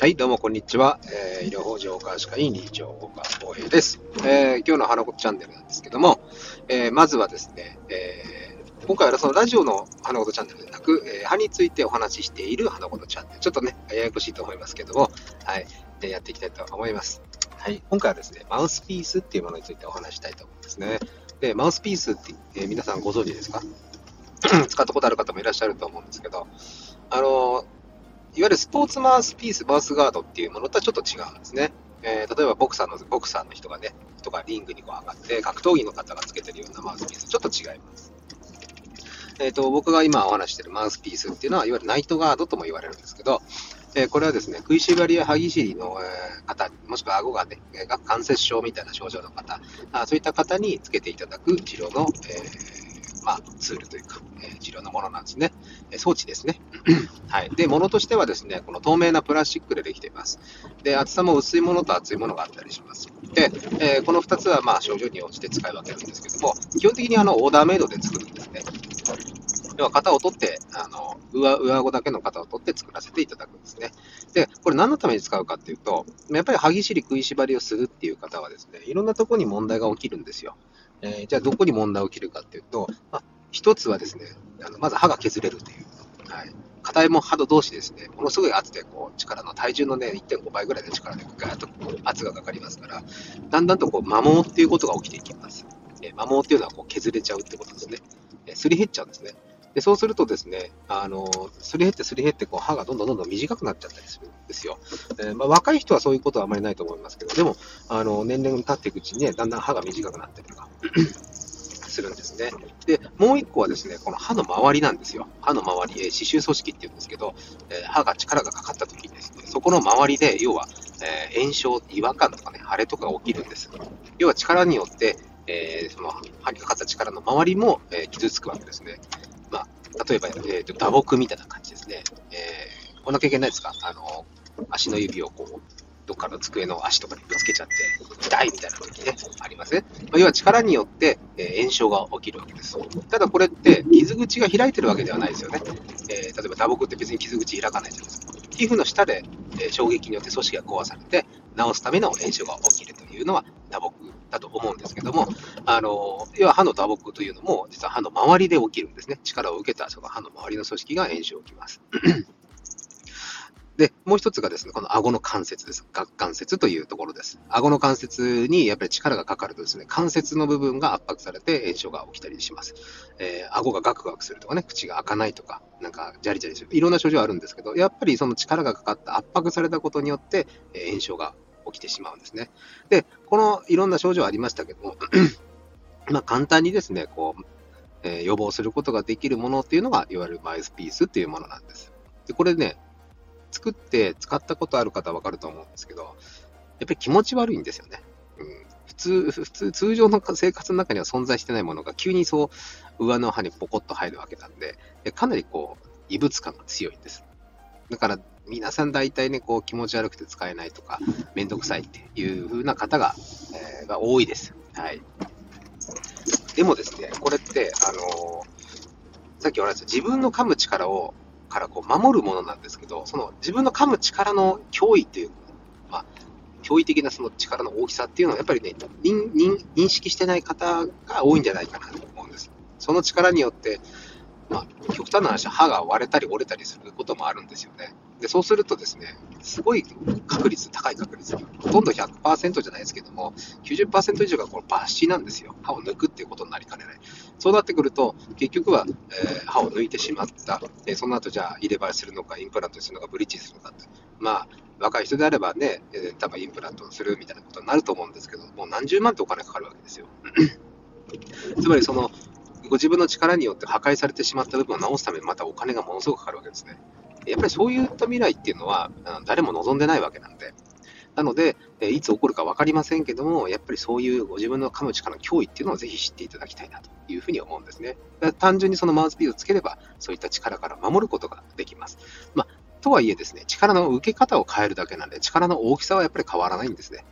はい、どうもこんにちは。えー、医療法上科歯科医理事長岡光平です。えー、今日の花子チャンネルなんですけども、えー、まずはですね、えー、今回はそのラジオの花子チャンネルではなく、えー、歯についてお話ししている花子チャンネル、ちょっとね、ややこしいと思いますけども、はい、でやっていきたいと思います。はい、今回はですね、マウスピースっていうものについてお話したいと思うんですね。で、マウスピースって、えー、皆さんご存知ですか？使ったことある方もいらっしゃると思うんですけど、あのいわゆるスポーツマウスピース、マウスガードっていうものとはちょっと違うんですね。えー、例えばボクサーの、ボクサーの人がね、人がリングにこう上がって、格闘技の方がつけてるようなマウスピース、ちょっと違います。えっ、ー、と、僕が今お話してるマウスピースっていうのは、いわゆるナイトガードとも言われるんですけど、えー、これはですね、食いしばりや歯ぎしりの、え方、もしくは顎がね、関節症みたいな症状の方、あそういった方につけていただく治療の、えーまあ、ツールというか、えー、治療のものなんですね。え装置ですね。はい。で、ものとしてはですね、この透明なプラスチックでできています。で、厚さも薄いものと厚いものがあったりします。で、えー、この2つはまあ症状に応じて使い分けるんですけども、基本的にあのオーダーメイドで作るんですね。要は型を取って、あの上上顎だけの型を取って作らせていただくんですね。で、これ何のために使うかっていうと、やっぱり歯ぎしり食いしばりをするっていう方はですね、いろんなところに問題が起きるんですよ。えー、じゃあどこに問題を起きるかっていうと、まあ、一つはですね、あのまず歯が削れるという。はい。硬いも歯同士ですね、ものすごい圧でこう力の体重のね、1.5倍ぐらいの力でガーッと圧がかかりますから、だんだんとこう摩耗っていうことが起きていきます。えー、摩耗っていうのはこう削れちゃうってことですね。えー、すり減っちゃうんですね。でそうするとですね、あのすり減ってすり減ってこう歯がどんどんどんどん短くなっちゃったりするんですよ。えー、まあ、若い人はそういうことはあまりないと思いますけど、でも、あの年齢が経っていくうちにね、だんだん歯が短くなったりとか するんですね。で、もう一個はですね、この歯の周りなんですよ。歯の周り、えー、歯周組織っていうんですけど、えー、歯が力がかかった時にですね、そこの周りで、要は、えー、炎症、違和感とかね、腫れとかが起きるんです。要は力によって、えその歯にかかった力の周りも、え傷つくわけですね。例えば、えーと、打撲みたいな感じですね。えー、こんな経験ないですか？あの、足の指をこう、どっかの机の足とかにぶつけちゃって、痛いみたいな時ね、ありますね。ま、要は力によって、え炎症が起きるわけです。ただこれって、傷口が開いてるわけではないですよね。えー、例えば打撲って別に傷口開かないじゃないですか。皮膚の下で、え衝撃によって組織が壊されて、治すための炎症が起きるというのは打撲だと思うんですけども、あの要は歯の打撲というのも、実は歯の周りで起きるんですね。力を受けたその歯の周りの組織が炎症を起きます。で、もう一つがですね、この顎の関節です。顎関節というところです。顎の関節にやっぱり力がかかるとですね、関節の部分が圧迫されて炎症が起きたりします。えー、顎がガクガクするとかね、口が開かないとか、なんかジャリジャリする。いろんな症状あるんですけど、やっぱりその力がかかった圧迫されたことによって、え炎症が起きてしまうんですね。で、このいろんな症状ありましたけども、まあ簡単にですね、こう、えー、予防することができるものっていうのが、いわゆるマイスピースっていうものなんです。で、これね、作って使ったことある方はわかると思うんですけど、やっぱり気持ち悪いんですよね。うん、普通、普通、通常の生活の中には存在してないものが急にそう上の歯にポコッと入るわけなんで、かなりこう、異物感が強いんです。だから、皆さん大体ね、こう気持ち悪くて使えないとか、めんどくさいっていう風な方が、えー、が多いです。はい。でもですね、これって、あのー、さっき言われた自分の噛む力をからこう守るものなんですけど、その自分の噛む力の脅威っていう、まあ、驚異的なその力の大きさっていうのは、やっぱりね認識してない方が多いんじゃないかなと思うんです。その力によって、まあ、極端な話、歯が割れたり折れたりすることもあるんですよね。でそうするとですね、すごい確率、高い確率、ほとんど100%じゃないですけども、90%以上がこの抜歯なんですよ。歯を抜くっていうことになりかねない。そうなってくると、結局は、えー、歯を抜いてしまった。え、その後じゃあ入れ歯するのか、インプラントするのか、ブリッジするのかって。まあ、若い人であればね、えー、多分インプラントするみたいなことになると思うんですけど、もう何十万ってお金かかるわけですよ。つまりその、ご自分の力によって破壊されてしまった部分を直すためにまたお金がものすごくかかるわけですね。やっぱりそういった未来っていうのは、誰も望んでないわけなんで。なので、いつ起こるか分かりませんけども、やっぱりそういうご自分の噛む力の脅威っていうのをぜひ知っていただきたいなというふうに思うんですね。単純にそのマウスピードをつければ、そういった力から守ることができます。まあ、とはいえですね、力の受け方を変えるだけなんで、力の大きさはやっぱり変わらないんですね。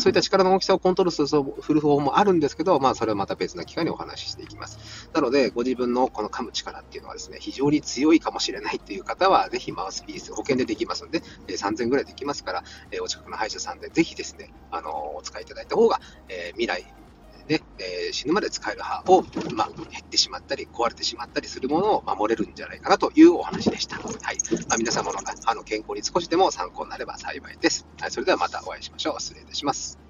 そういった力の大きさをコントロールする方法もあるんですけど、まあ、それはまた別な機会にお話ししていきます。なので、ご自分のこの噛む力っていうのはですね、非常に強いかもしれないっていう方は、ぜひマウスピース、保険でできますので、3000ぐらいできますから、お近くの歯医者さんでぜひですね、あのお使いいただいた方が、え未来、ね、えー、死ぬまで使える歯を、まあ、減ってしまったり、壊れてしまったりするものを守れるんじゃないかなというお話でした。はい。まあ、皆様の歯の健康に少しでも参考になれば幸いです。はい。それではまたお会いしましょう。失礼いたします。